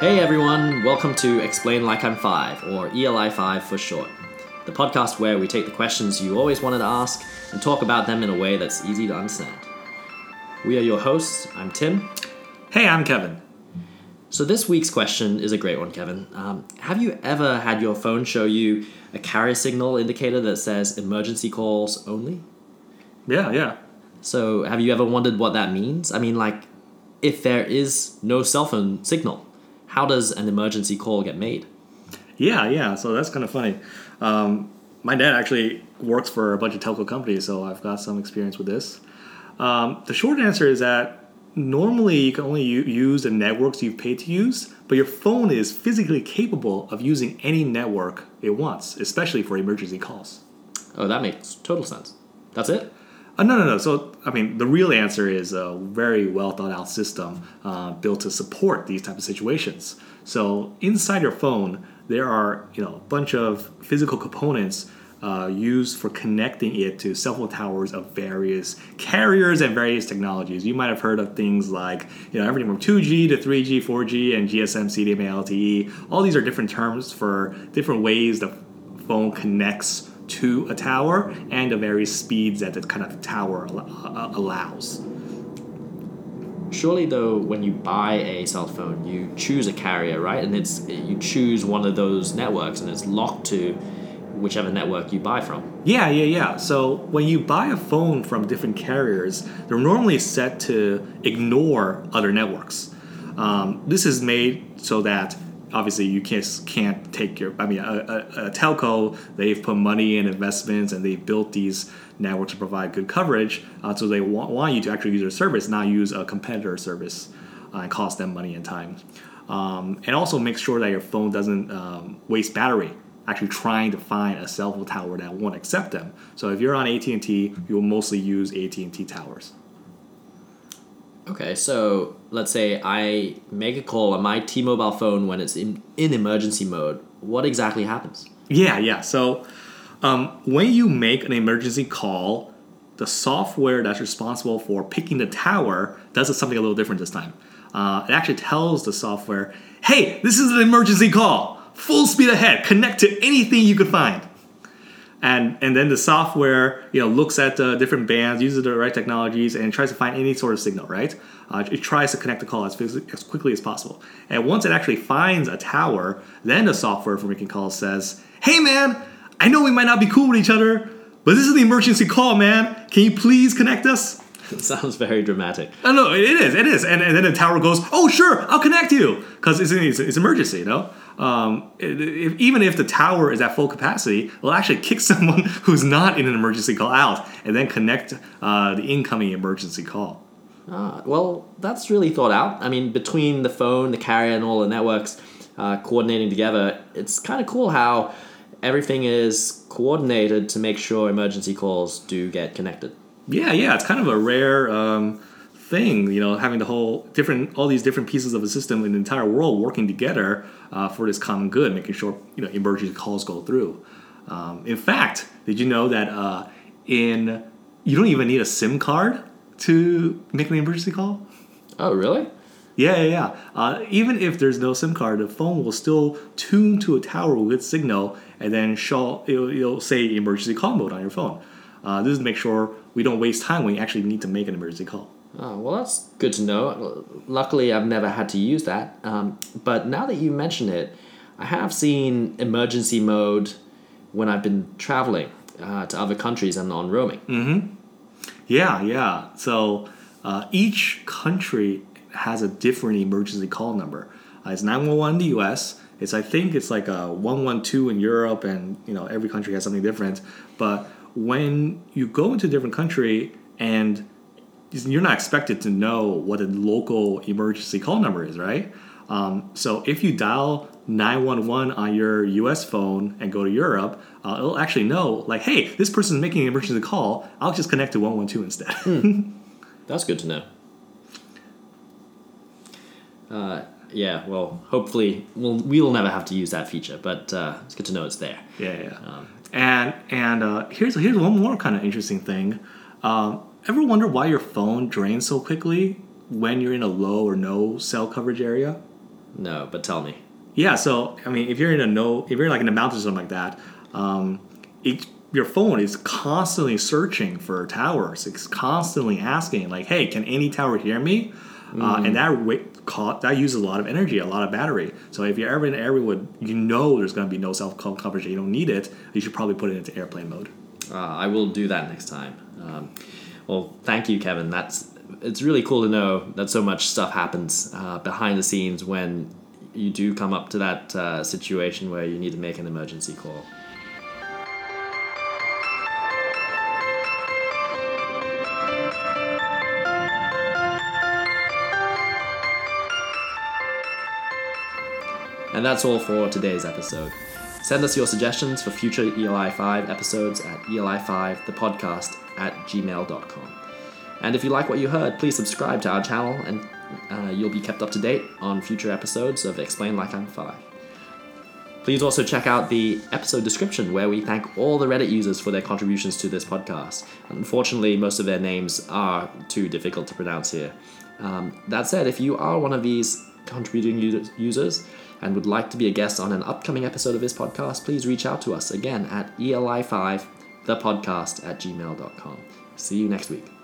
Hey everyone, welcome to Explain Like I'm Five, or ELI 5 for short. The podcast where we take the questions you always wanted to ask and talk about them in a way that's easy to understand. We are your hosts. I'm Tim. Hey, I'm Kevin. So, this week's question is a great one, Kevin. Um, have you ever had your phone show you a carrier signal indicator that says emergency calls only? Yeah, yeah. So, have you ever wondered what that means? I mean, like, if there is no cell phone signal, how does an emergency call get made? Yeah, yeah. So that's kind of funny. Um, my dad actually works for a bunch of telco companies, so I've got some experience with this. Um, the short answer is that normally you can only u- use the networks you've paid to use, but your phone is physically capable of using any network it wants, especially for emergency calls. Oh, that makes total sense. That's it? Uh, no, no, no. So, I mean, the real answer is a very well thought out system uh, built to support these type of situations. So, inside your phone, there are you know a bunch of physical components uh, used for connecting it to cell phone towers of various carriers and various technologies. You might have heard of things like you know everything from 2G to 3G, 4G, and GSM, CDMA, LTE. All these are different terms for different ways the phone connects to a tower and the various speeds that the kind of tower al- allows. Surely, though, when you buy a cell phone, you choose a carrier, right? And it's you choose one of those networks, and it's locked to whichever network you buy from. Yeah, yeah, yeah. So when you buy a phone from different carriers, they're normally set to ignore other networks. Um, this is made so that obviously you can't can't take your. I mean, a, a, a telco they've put money in investments and they built these networks to provide good coverage. Uh, so they want, want you to actually use their service, not use a competitor service, uh, and cost them money and time. Um, and also make sure that your phone doesn't um, waste battery actually trying to find a cell phone tower that won't accept them. So if you're on AT&T, you'll mostly use AT&T towers. Okay, so let's say I make a call on my T-Mobile phone when it's in, in emergency mode. What exactly happens? Yeah, yeah. So um, when you make an emergency call, the software that's responsible for picking the tower does something a little different this time. Uh, it actually tells the software, "Hey, this is an emergency call. Full speed ahead. Connect to anything you could find." And and then the software, you know, looks at the different bands, uses the right technologies, and tries to find any sort of signal. Right? Uh, it tries to connect the call as, as quickly as possible. And once it actually finds a tower, then the software for making calls says, "Hey, man." I know we might not be cool with each other, but this is the emergency call, man. Can you please connect us? It sounds very dramatic. Oh, no, it is, it is. And, and then the tower goes, oh, sure, I'll connect you. Because it's, it's, it's emergency, you know? Um, if, even if the tower is at full capacity, it'll actually kick someone who's not in an emergency call out and then connect uh, the incoming emergency call. Ah, well, that's really thought out. I mean, between the phone, the carrier, and all the networks uh, coordinating together, it's kind of cool how everything is coordinated to make sure emergency calls do get connected. Yeah, yeah, it's kind of a rare um, thing, you know, having the whole different, all these different pieces of a system in the entire world working together uh, for this common good, making sure you know emergency calls go through. Um, in fact, did you know that uh, in you don't even need a SIM card to make an emergency call? Oh, really? Yeah, yeah, yeah. Uh, even if there's no SIM card, the phone will still tune to a tower with signal and then show it'll, it'll say emergency call mode on your phone. Uh, this is to make sure we don't waste time when you actually need to make an emergency call. Oh, well, that's good to know. Luckily, I've never had to use that. Um, but now that you mention it, I have seen emergency mode when I've been traveling uh, to other countries and on roaming. Mm-hmm. Yeah, yeah. So uh, each country has a different emergency call number. Uh, it's 911 in the US. It's I think it's like a 112 in Europe and you know every country has something different. But when you go into a different country and you're not expected to know what a local emergency call number is, right? Um, so if you dial 911 on your US phone and go to Europe, uh, it'll actually know, like, hey, this person is making an emergency call. I'll just connect to 112 instead. Hmm. That's good to know. Uh, yeah, well, hopefully we'll we'll never have to use that feature, but uh, it's good to know it's there. Yeah, yeah. Um, and and uh, here's here's one more kind of interesting thing. Um, ever wonder why your phone drains so quickly when you're in a low or no cell coverage area? No, but tell me. Yeah, so I mean, if you're in a no, if you're like in a mountain or something like that, um, it, your phone is constantly searching for towers. It's constantly asking, like, "Hey, can any tower hear me?" Uh, and that co- that uses a lot of energy, a lot of battery. So if you're ever in an area where you know there's going to be no phone coverage, you don't need it, you should probably put it into airplane mode. Uh, I will do that next time. Um, well, thank you, Kevin. That's it's really cool to know that so much stuff happens uh, behind the scenes when you do come up to that uh, situation where you need to make an emergency call. And that's all for today's episode. Send us your suggestions for future ELI 5 episodes at eli5 the podcast at gmail.com. And if you like what you heard, please subscribe to our channel and uh, you'll be kept up to date on future episodes of Explain Like I'm 5. Please also check out the episode description where we thank all the Reddit users for their contributions to this podcast. Unfortunately, most of their names are too difficult to pronounce here. Um, that said, if you are one of these contributing users and would like to be a guest on an upcoming episode of this podcast, please reach out to us again at eli5 the podcast at gmail.com. See you next week.